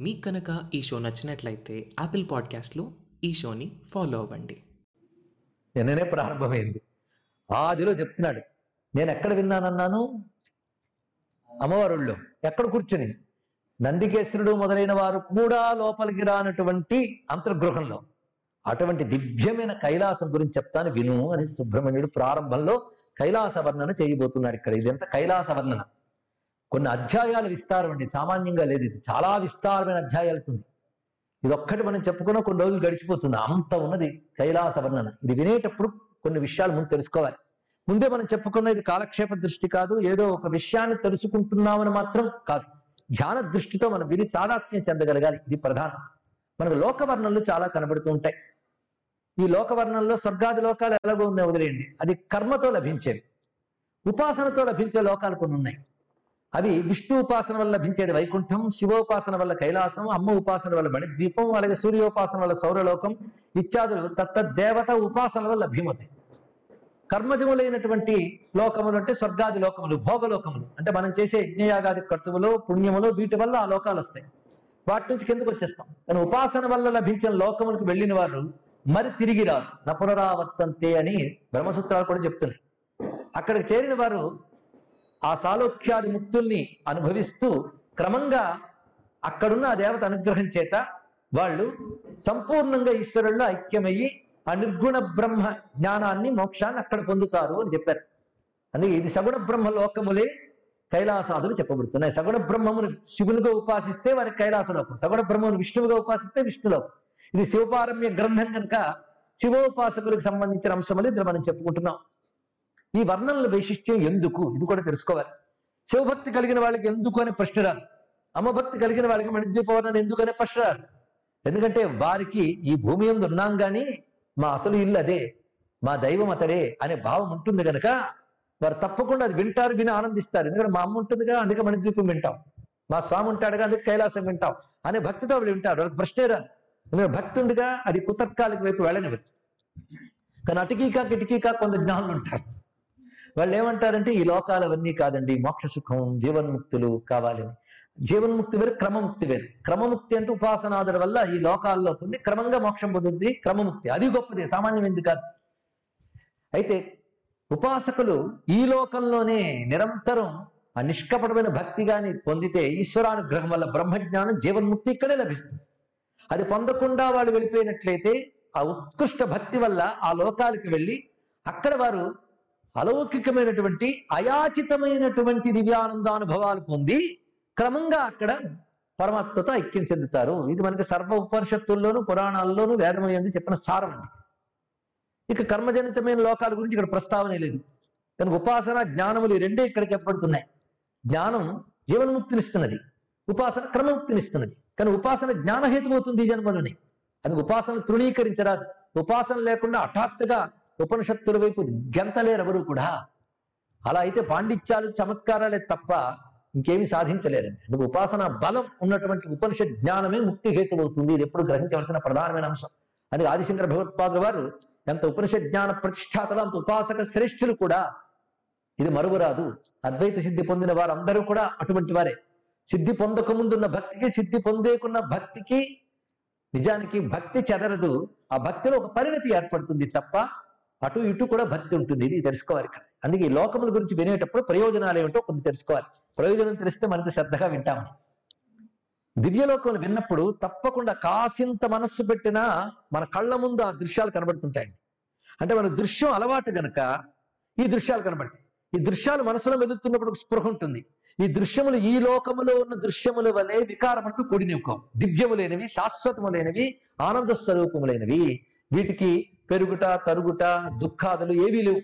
మీకు కనుక ఈ షో నచ్చినట్లయితే యాపిల్ పాడ్కాస్ట్లో ఈ షోని ఫాలో అవ్వండి. నిన్ననే ప్రారంభమైంది. ఆదిలో చెప్తున్నాడు నేను ఎక్కడ విన్నానన్నాను? అమ్మవారుల్లో ఎక్కడ కూర్చుని? నందికేశ్వరుడు మొదలైన వారు కూడా లోపలికి రానటువంటి అంతర్గృహంలో. అటువంటి దివ్యమైన కైలాసం గురించి చెప్తాను విను అని సుబ్రహ్మణ్యుడు ప్రారంభంలో కైలాస వర్ణన చేయబోతున్నాడు ఇక్కడ. ఇదంతా కైలాస వర్ణన కొన్ని అధ్యాయాల విస్తారం అండి. సామాన్యంగా లేదు ఇది. చాలా విస్తారమైన అధ్యాయాలుతుంది ఇది ఒక్కటి మనం చెప్పుకున్న కొన్ని రోజులు గడిచిపోతుంది. అంత ఉన్నది కైలాస వర్ణన. ఇది వినేటప్పుడు కొన్ని విషయాలు ముందు తెలుసుకోవాలి. ముందే మనం చెప్పుకున్న ఇది కాలక్షేప దృష్టి కాదు. ఏదో ఒక విషయాన్ని తెలుసుకుంటున్నామని మాత్రం కాదు. ధ్యాన దృష్టితో మనం విని తాదాత్మ్యం చెందగలగాలి. ఇది ప్రధానం. మనకు లోకవర్ణంలో చాలా కనబడుతూ ఉంటాయి. ఈ లోకవర్ణంలో స్వర్గాది లోకాలు ఎలాగో ఉన్నాయి వదిలేయండి. అది కర్మతో లభించేవి. ఉపాసనతో లభించే లోకాలు కొన్ని ఉన్నాయి. అవి విష్ణు ఉపాసన వల్ల లభించేది వైకుంఠం శివోపాసన వల్ల కైలాసం అమ్మ ఉపాసన వల్ల మణిద్వీపం అలాగే సూర్యోపాసన వల్ల సౌరలోకం ఇత్యాదులు తత్త దేవత ఉపాసన వల్ల లభ్యమవుతాయి. కర్మజములైనటువంటి లోకములు అంటే స్వర్గాది లోకములు భోగలోకములు. అంటే మనం చేసే యజ్ఞయాగాది కర్తువులు పుణ్యములు వీటి వల్ల ఆ లోకాలు వస్తాయి. వాటి నుంచి కిందకు వచ్చేస్తాం. కానీ ఉపాసన వల్ల లభించిన లోకములకు వెళ్ళిన వారు మరి తిరిగి రారు. నపునరావర్తంతే అని బ్రహ్మసూత్రాలు కూడా చెప్తున్నాయి. అక్కడికి చేరిన వారు ఆ సాలోక్యాది ముక్తుల్ని అనుభవిస్తూ క్రమంగా అక్కడున్న ఆ దేవత అనుగ్రహం చేత వాళ్ళు సంపూర్ణంగా ఈశ్వరుల్లో ఐక్యమయ్యి ఆ నిర్గుణ బ్రహ్మ జ్ఞానాన్ని మోక్షాన్ని అక్కడ పొందుతారు అని చెప్పారు. అందుకే ఇది సగుణ బ్రహ్మ లోకములే కైలాసాదులు చెప్పబడుతున్నాయి. సగుణ బ్రహ్మమును శివునిగా ఉపాసిస్తే వారికి కైలాస లోకం సగుణ బ్రహ్మను విష్ణువుగా ఉపాసిస్తే విష్ణులోకం. ఇది శివపారమ్య గ్రంథం కనుక శివోపాసకులకు సంబంధించిన అంశములు ఇందులో మనం చెప్పుకుంటున్నాం. ఈ వర్ణనల వైశిష్ట్యం ఎందుకు? ఇది కూడా తెలుసుకోవాలి. శివభక్తి కలిగిన వాళ్ళకి ఎందుకు అనే ప్రశ్న రాదు. అమ్మభక్తి కలిగిన వాళ్ళకి మణిద్వీపవర్ణన ఎందుకు అనే ప్రశ్న రాదు. ఎందుకంటే వారికి ఈ భూమి ఎందు ఉన్నాం కానీ మా అసలు ఇల్లు అదే మా దైవం అతడే అనే భావం ఉంటుంది కనుక వారు తప్పకుండా అది వింటారు విని ఆనందిస్తారు. ఎందుకంటే మా అమ్మ ఉంటుందిగా అందుకే మణిద్వీపం వింటాం. మా స్వామి ఉంటాడుగా అందుకే కైలాసం వింటాం అనే భక్తితో వాళ్ళు వింటారు. వాళ్ళకి ప్రశ్నే రాదు. ఎందుకంటే భక్తి ఉందిగా అది కుతర్కాలకు వైపు వెళ్ళనివ్వదు. కానీ అటుకీకా కిటికీకా కొంత జ్ఞానులు ఉంటారు. వాళ్ళు ఏమంటారంటే ఈ లోకాలు అవన్నీ కాదండి మోక్ష సుఖం జీవన్ముక్తులు కావాలని జీవన్ముక్తి వేరు క్రమముక్తి వేరు. క్రమముక్తి అంటే ఉపాసనాదుల వల్ల ఈ లోకాల్లో పొంది క్రమంగా మోక్షం పొందుతుంది క్రమముక్తి. అది గొప్పది సామాన్యమైంది కాదు. అయితే ఉపాసకులు ఈ లోకంలోనే నిరంతరం ఆ నిష్కపటమైన భక్తి కానీ పొందితే ఈశ్వరానుగ్రహం వల్ల బ్రహ్మజ్ఞానం జీవన్ముక్తి ఇక్కడే లభిస్తుంది. అది పొందకుండా వాళ్ళు వెళ్ళిపోయినట్లయితే ఆ ఉత్కృష్ట భక్తి వల్ల ఆ లోకాలకు వెళ్ళి అక్కడ వారు అలౌకికమైనటువంటి అయాచితమైనటువంటి దివ్యానందానుభవాలు పొంది క్రమంగా అక్కడ పరమాత్మతో ఐక్యం చెందుతారు. ఇది మనకి సర్వ ఉపనిషత్తుల్లోనూ పురాణాల్లోనూ వేదమయందు చెప్పిన సారం అండి. ఇక కర్మజనితమైన లోకాల గురించి ఇక్కడ ప్రస్తావన లేదు. కనుక ఉపాసన జ్ఞానములు రెండే ఇక్కడ చెప్పబడుతున్నాయి. జ్ఞానం జీవన్ముక్తినిస్తున్నది. ఉపాసన క్రమముక్తినిస్తున్నది. కానీ ఉపాసన జ్ఞానహేతుమవుతుంది ఈ జన్మలోనే. అది ఉపాసన తృణీకరించరాదు. ఉపాసన లేకుండా హఠాత్తుగా ఉపనిషత్తుల వైపు గెంతలేరెవరు కూడా. అలా అయితే పాండిత్యాలు చమత్కారాలే తప్ప ఇంకేమి సాధించలేరండి అందుకు ఉపాసన బలం ఉన్నటువంటి ఉపనిషత్ జ్ఞానమే ముక్తి హేతువవుతుంది. ఇది ఎప్పుడు గ్రహించవలసిన ప్రధానమైన అంశం. అది ఆదిశంకర భగవత్పాదుల వారు ఎంత ఉపనిషత్ జ్ఞాన ప్రతిష్టాతలు అంత ఉపాసక శ్రేష్ఠులు కూడా ఇది మరువరాదు. అద్వైత సిద్ధి పొందిన వారందరూ కూడా అటువంటి వారే. సిద్ధి పొందక ముందున్న భక్తికి సిద్ధి పొందేకున్న భక్తికి నిజానికి భక్తి చెదరదు. ఆ భక్తిలో ఒక పరిణతి ఏర్పడుతుంది తప్ప అటు ఇటు కూడా భక్తి ఉంటుంది. ఇది తెలుసుకోవాలి ఇక్కడ. అందుకే ఈ లోకముల గురించి వినేటప్పుడు ప్రయోజనాలు ఏమిటో కొన్ని తెలుసుకోవాలి. ప్రయోజనం తెలిస్తే మరింత శ్రద్ధగా వింటాము. దివ్యలోకములు విన్నప్పుడు తప్పకుండా కాసింత మనస్సు పెట్టినా మన కళ్ళ ముందు ఆ దృశ్యాలు కనబడుతుంటాయండి. అంటే మన దృశ్యం అలవాటు గనక ఈ దృశ్యాలు కనబడతాయి. ఈ దృశ్యాలు మనసులో మెదులుతున్నప్పుడు ఒక స్పృహ ఉంటుంది. ఈ దృశ్యములు ఈ లోకములో ఉన్న దృశ్యముల వలె వికారములతో కూడినవి దివ్యములైనవి శాశ్వతములైనవి ఆనంద స్వరూపములైనవి. వీటికి పెరుగుట తరుగుట దుఃఖాదులు ఏవీ లేవు.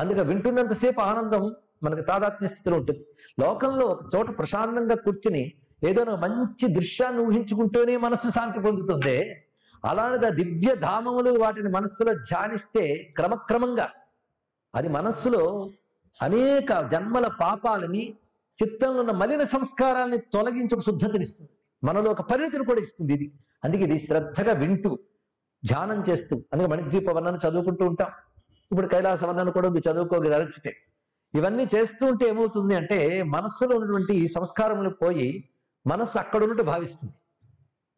అందుకే వింటున్నంతసేపు ఆనందం మనకు తాదాత్మ్య స్థితిలో ఉంటుంది. లోకంలో ఒక చోట ప్రశాంతంగా కూర్చుని ఏదైనా మంచి దృశ్యాన్ని ఊహించుకుంటూనే మనస్సు శాంతి పొందుతుంది. అలాంటిది దివ్య ధామములు వాటిని మనస్సులో ధ్యానిస్తే క్రమక్రమంగా అది మనస్సులో అనేక జన్మల పాపాలని చిత్తంలో ఉన్న మలిన సంస్కారాన్ని తొలగించి ఒక శుద్ధతనిస్తుంది. మనలో ఒక పరిణతిని కూడా ఇస్తుంది ఇది. అందుకే ఇది శ్రద్ధగా వింటూ ధ్యానం చేస్తూ అందుకే మణిద్వీప వర్ణాన్ని చదువుకుంటూ ఉంటాం. ఇప్పుడు కైలాస వర్ణాన్ని కూడా ఉంది చదువుకోగలచితే ఇవన్నీ చేస్తూ ఉంటే ఏమవుతుంది అంటే మనస్సులో ఉన్నటువంటి సంస్కారములు పోయి మనస్సు అక్కడ ఉన్నట్టు భావిస్తుంది.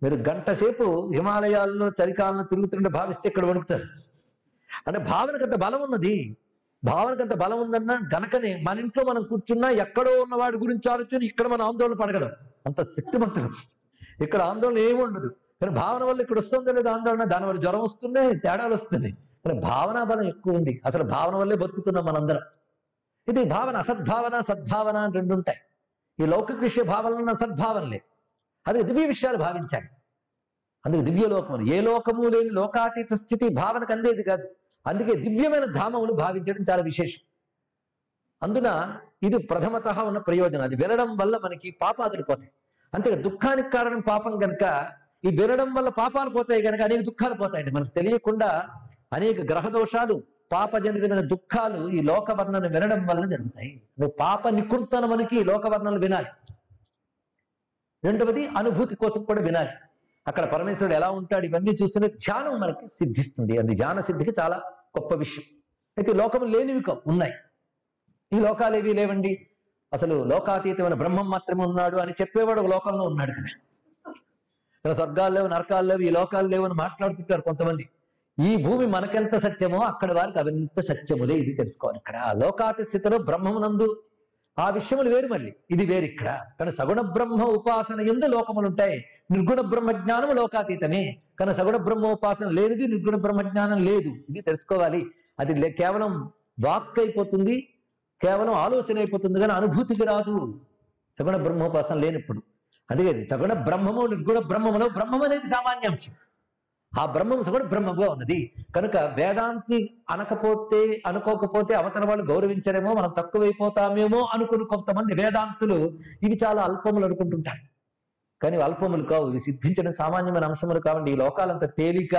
మీరు గంట సేపు హిమాలయాల్లో చలికాలను తిరుగుతుంటే భావిస్తే ఇక్కడ వణుకుతారు. అంటే భావనకంత బలం ఉన్నది. భావనకంత అంత బలం ఉందన్నా గనకనే మన ఇంట్లో మనం కూర్చున్నా ఎక్కడో ఉన్నవాడి గురించి ఆలోచన ఇక్కడ మనం ఆందోళన పడగలం. అంత శక్తివంతులు ఇక్కడ ఆందోళన ఏమి ఉండదు. కానీ భావన వల్ల ఇక్కడ వస్తుందో లేదు ఆందోళన దానివల్ల జ్వరం వస్తున్నాయి తేడాలు వస్తున్నాయి. కానీ భావనా బలం ఎక్కువ ఉంది. అసలు భావన వల్లే బతుకుతున్నాం మనందరం. ఇది భావన అసద్భావన సద్భావన అని రెండు ఉంటాయి. ఈ లౌకిక విషయ భావనలు సద్భావనలే. అది దివ్య విషయాలు భావించాలి. అందుకే దివ్య లోకములు. ఏ లోకము లేని లోకాతీత స్థితి భావనకు అందేది కాదు. అందుకే దివ్యమైన ధామములు భావించడం చాలా విశేషం. అందున ఇది ప్రథమత ఉన్న ప్రయోజనం. అది వినడం వల్ల మనకి పాపాదులు పోతాయి. అంతే దుఃఖానికి కారణం పాపం గనక ఈ వినడం వల్ల పాపాలు పోతాయి గనక అనేక దుఃఖాలు పోతాయండి. మనకు తెలియకుండా అనేక గ్రహ దోషాలు పాపజనితమైన దుఃఖాలు ఈ లోకవర్ణను వినడం వల్ల జరుగుతాయి. నువ్వు పాప నికృంతన మనకి ఈ లోకవర్ణలు వినాలి. రెండవది అనుభూతి కోసం కూడా వినాలి. అక్కడ పరమేశ్వరుడు ఎలా ఉంటాడు? ఇవన్నీ చూస్తుంటే ధ్యానం మనకి సిద్ధిస్తుంది. అది ధ్యాన సిద్ధికి చాలా గొప్ప విషయం. అయితే లోకము లేనివి ఉన్నాయి. ఈ లోకాలు ఏవి లేవండి? అసలు లోకాతీతమైన బ్రహ్మం మాత్రమే ఉన్నాడు అని చెప్పేవాడు ఒక లోకంలో ఉన్నాడు కదా. ఇక్కడ స్వర్గాలు లేవు నరకాలు లేవు ఈ లోకాలు లేవు అని మాట్లాడుతుంటారు కొంతమంది. ఈ భూమి మనకెంత సత్యమో అక్కడ వారికి అవంత సత్యములే ఇది తెలుసుకోవాలి ఇక్కడ. లోకాతిస్థితిలో లోకాతి స్థితిలో బ్రహ్మమునందు ఆ విషయములు వేరు మళ్ళీ. ఇది వేరు ఇక్కడ. కానీ సగుణ బ్రహ్మ ఉపాసన ఎందు లోకములు ఉంటాయి నిర్గుణ బ్రహ్మ జ్ఞానము లోకాతీతమే. కానీ సగుణ బ్రహ్మ ఉపాసన లేనిది నిర్గుణ బ్రహ్మ జ్ఞానం లేదు. ఇది తెలుసుకోవాలి. అది లే- కేవలం వాక్ అయిపోతుంది కేవలం ఆలోచన అయిపోతుంది కానీ అనుభూతికి రాదు. సగుణ బ్రహ్మోపాసన లేనప్పుడు. అందుకే సగుణ బ్రహ్మము నిర్గుణ బ్రహ్మములో బ్రహ్మం అనేది సామాన్యాంశం ఆ బ్రహ్మం సగుణ బ్రహ్మగా ఉన్నది. కనుక వేదాంతి అనకపోతే అనుకోకపోతే అవతల వాళ్ళు గౌరవించరేమో మనం తక్కువైపోతామేమో అనుకుని కొంతమంది వేదాంతులు ఇవి చాలా అల్పములు అనుకుంటుంటారు. కానీ అల్పములు కావు ఇవి సిద్ధించడం సామాన్యమైన అంశములు కావండి. ఈ లోకాలంత తేలిక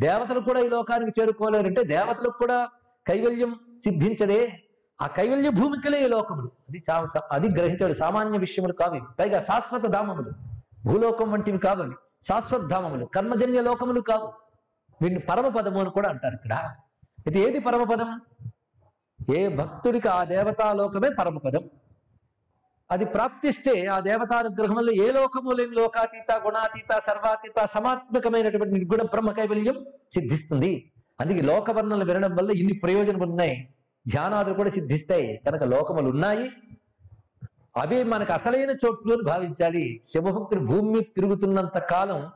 దేవతలు కూడా ఈ లోకానికి చేరుకోలేరంటే దేవతలకు కూడా కైవల్యం సిద్ధించదే ఆ కైవల్య భూమికలే లోకములు. అది చాలా అది గ్రహించాడు సామాన్య విషయములు కావి పైగా శాశ్వత ధామములు. భూలోకం వంటివి కావు శాశ్వత ధామములు. కర్మజన్య లోకములు కావు. వీటిని పరమపదము అని కూడా అంటారు ఇక్కడ. ఇది ఏది పరమపదం ఏ భక్తుడికి ఆ దేవతాలోకమే పరమపదం. అది ప్రాప్తిస్తే ఆ దేవతానుగ్రహం వల్ల ఏ లోకము లేని లోకాతీత గుణాతీత సర్వాతీత సమాత్మకమైనటువంటి నిర్గుణ బ్రహ్మ కైవల్యం సిద్ధిస్తుంది. అందుకే లోకవర్ణలు వినడం వల్ల ఇన్ని ప్రయోజనం ఉన్నాయి. ధ్యానాదులు కూడా సిద్ధిస్తాయి. కనుక లోకములు ఉన్నాయి. అవే మనకు అసలైన చోట్లు అని భావించాలి. శివభక్తుడు భూమి మీద తిరుగుతున్నంత కాలం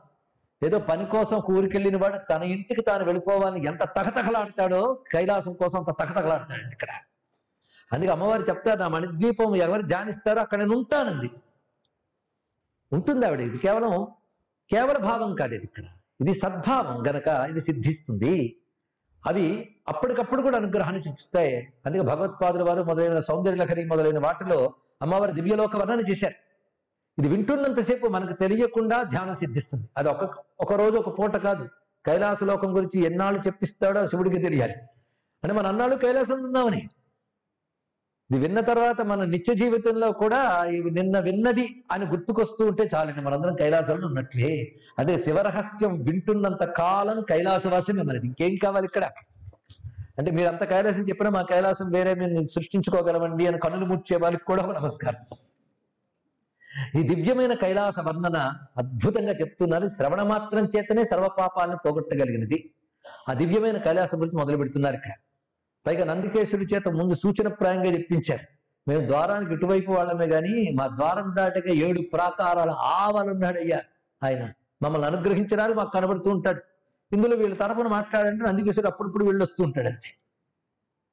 ఏదో పని కోసం ఒక ఊరికెళ్ళిన వాడు తన ఇంటికి తాను వెళ్ళిపోవాలని ఎంత తహతహలాడతాడో కైలాసం కోసం అంత తహతహలాడతాడండి ఇక్కడ. అందుకే అమ్మవారు చెప్తారు నా మణిద్వీపం ఎవరు ధ్యానిస్తారో అక్కడ నేను ఉంటానంది. ఉంటుంది ఆవిడ ఇది? కేవలం కేవల భావం కాదు ఇది ఇక్కడ. ఇది సద్భావం గనక ఇది సిద్ధిస్తుంది. అవి అప్పటికప్పుడు కూడా అనుగ్రహాన్ని చూపిస్తాయి అందుకే భగవత్పాదుల వారు మొదలైన సౌందర్య లహరి మొదలైన వాటిలో అమ్మవారి దివ్యలోక వర్ణన చేశారు. ఇది వింటున్నంతసేపు మనకు తెలియకుండా ధ్యానం సిద్ధిస్తుంది. అది ఒక ఒక రోజు ఒక పూట కాదు. కైలాస లోకం గురించి ఎన్నాళ్ళు చెప్పిస్తాడో శివుడికి తెలియాలి. అంటే మన అన్నాళ్ళు కైలాసం ఉందామని. ఇది విన్న తర్వాత మన నిత్య జీవితంలో కూడా ఇవి నిన్న విన్నది అని గుర్తుకొస్తూ ఉంటే చాలండి. మనందరం కైలాసంలో ఉన్నట్లే. అదే శివరహస్యం వింటున్నంత కాలం కైలాసవాసమే మనది. ఇంకేం కావాలి ఇక్కడ? అంటే మీరంత కైలాసం చెప్పినా మా కైలాసం వేరే మేము సృష్టించుకోగలమండి అని కనులు ముచ్చే వాళ్ళకి కూడా ఒక నమస్కారం. ఈ దివ్యమైన కైలాస వర్ణన అద్భుతంగా చెప్తున్నారు. శ్రవణ మాత్రం చేతనే సర్వపాపాలను పోగొట్టగలిగినది. ఆ దివ్యమైన కైలాసం గురించి మొదలు పెడుతున్నారు ఇక్కడ. పైగా నందికేశ్వరుడి చేత ముందు సూచనప్రాయంగా చెప్పించారు. మేము ద్వారానికి ఇటువైపు వాళ్ళమే కానీ మా ద్వారం దాటగా ఏడు ప్రాకారాల ఆవాలున్నాడయ్యా ఆయన. మమ్మల్ని అనుగ్రహించడానికి మాకు కనబడుతూ ఉంటాడు. ఇందులో వీళ్ళ తరపున మాట్లాడంటే నందికేశ్వరుడు అప్పుడప్పుడు వీళ్ళు వస్తూ ఉంటాడు అంతే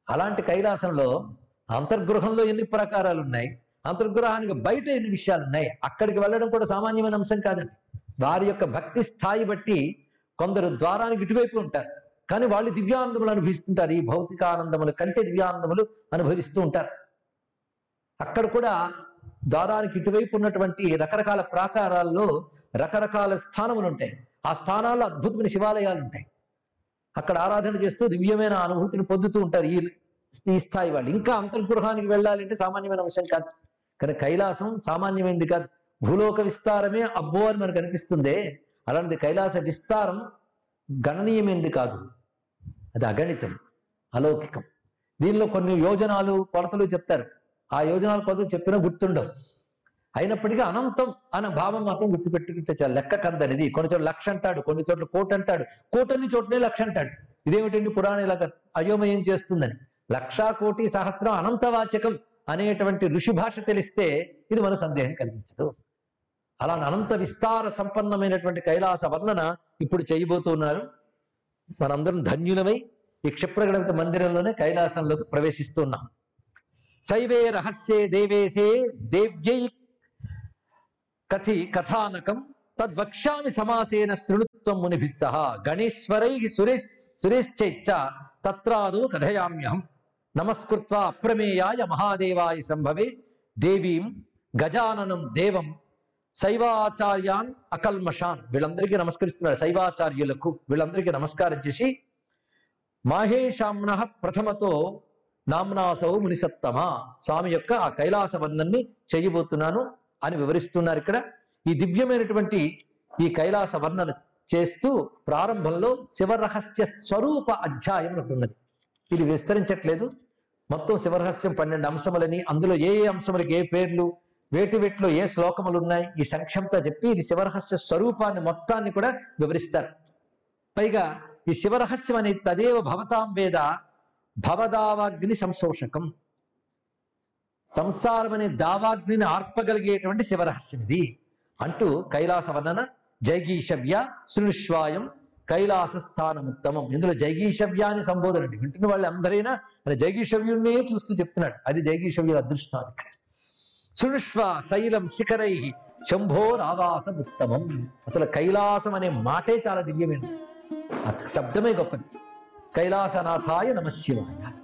అలాంటి కైలాసంలో అంతర్గృహంలో ఎన్ని ప్రకారాలు ఉన్నాయి అంతర్గృహానికి బయట ఎన్ని విషయాలు ఉన్నాయి అక్కడికి వెళ్ళడం కూడా సామాన్యమైన అంశం కాదండి. వారి యొక్క భక్తి స్థాయి బట్టి కొందరు ద్వారానికి ఇటువైపు ఉంటారు. కానీ వాళ్ళు దివ్యానందములు అనుభవిస్తుంటారు. ఈ భౌతిక ఆనందముల కంటే దివ్యానందములు అనుభవిస్తూ ఉంటారు. అక్కడ కూడా దారానికి ఇటువైపు ఉన్నటువంటి రకరకాల ప్రాకారాల్లో రకరకాల స్థానములు ఉంటాయి. ఆ స్థానాల్లో అద్భుతమైన శివాలయాలు ఉంటాయి. అక్కడ ఆరాధన చేస్తూ దివ్యమైన అనుభూతిని పొందుతూ ఉంటారు ఈ ఈ స్థాయి వాళ్ళు. ఇంకా అంతర్గృహానికి వెళ్ళాలి అంటే సామాన్యమైన అంశం కాదు. కానీ కైలాసం సామాన్యమైనది కాదు. భూలోక విస్తారమే అబ్బో అని మనకు అనిపిస్తుందే. అలాంటిది కైలాస విస్తారం గణనీయమైనది కాదు. అది అగణితం అలౌకికం. దీనిలో కొన్ని యోజనాలు కొలతలు చెప్తారు. ఆ యోజనాల కోసం చెప్పినా గుర్తుండవు. అయినప్పటికీ అనంతం అనే భావం మాత్రం గుర్తుపెట్టుకుంటే చాలా. లెక్క కందనిది కొన్ని చోట్ల లక్ష అంటాడు కొన్ని చోట్ల కోటి అంటాడు. కోటన్ని చోటనే లక్ష అంటాడు. ఇదేమిటండి పురాణ ఇలాగ అయోమయం చేస్తుందని? లక్షా కోటి సహస్రం అనంతవాచకం అనేటువంటి ఋషి భాష తెలిస్తే ఇది మన సందేహం కలిగించదు. అలా అనంత విస్తార సంపన్నమైనటువంటి కైలాస వర్ణన ఇప్పుడు చేయబోతున్నారు. మనందరం ధన్యులమై ఈ క్షిప్రగణిత మందిరంలోనే కైలాసంలోకి ప్రవేశిస్తున్నాం. శైవే రహస్యే దేవేశే దేవ్యై కథి కథానకం తద్వక్ష్యామి సమాసేన శృణుత్వం మునిభిస్సహ గణేశ్వరై సురేష్ సురేశ్చైచ్చ తత్రాదో కథయామ్యహం. నమస్కృత్వా అప్రమేయాయ మహాదేవాయ సంభవే దేవీం గజాననం దేవం శైవాచార్యాన్ అకల్మషాన్. వీళ్ళందరికీ నమస్కరిస్తున్నారు. శైవాచార్యులకు వీళ్ళందరికీ నమస్కారం చేసి మహేషామ్న ప్రథమతో నామ్నాసౌ మునిసత్తమ? స్వామి యొక్క ఆ కైలాస వర్ణన్ని చేయబోతున్నాను అని వివరిస్తున్నారు ఇక్కడ. ఈ దివ్యమైనటువంటి ఈ కైలాస వర్ణన చేస్తూ ప్రారంభంలో శివరహస్య స్వరూప అధ్యాయం ఉన్నది. ఇది విస్తరించట్లేదు. మొత్తం శివరహస్యం పన్నెండు అంశములని అందులో ఏ ఏ అంశములకి ఏ పేర్లు వేటి వేటిలో ఏ శ్లోకములు ఉన్నాయి ఈ సంక్షంత చెప్పి ఇది శివరహస్య స్వరూపాన్ని మొత్తాన్ని కూడా వివరిస్తారు. పైగా ఈ శివరహస్యం అనే తదేవ భవతాం వేద భవదావాగ్ని సంశోషకం. సంసారం అనే దావాగ్నిని ఆర్పగలిగేటువంటి శివరహస్యం ఇది. అంటూ కైలాస వర్ణన జైగీషవ్య శృణుష్వాయం కైలాస స్థానముత్తమం ఇందులో జైగీషవ్య అని సంబోధన అండి వింటున్న వాళ్ళు అందరైనా జైగీషవ్యుణ్ణే చూస్తూ చెప్తున్నాడు. అది జైగీషవ్యుల అదృష్టం అది శృణుష్వ శైలం శిఖరై. శంభోరావాసముత్తమం అసలు కైలాసం అనే మాటే చాలా దివ్యమైనది. ఆ శబ్దమే గొప్పది. కైలాసనాథాయ నమశివాయ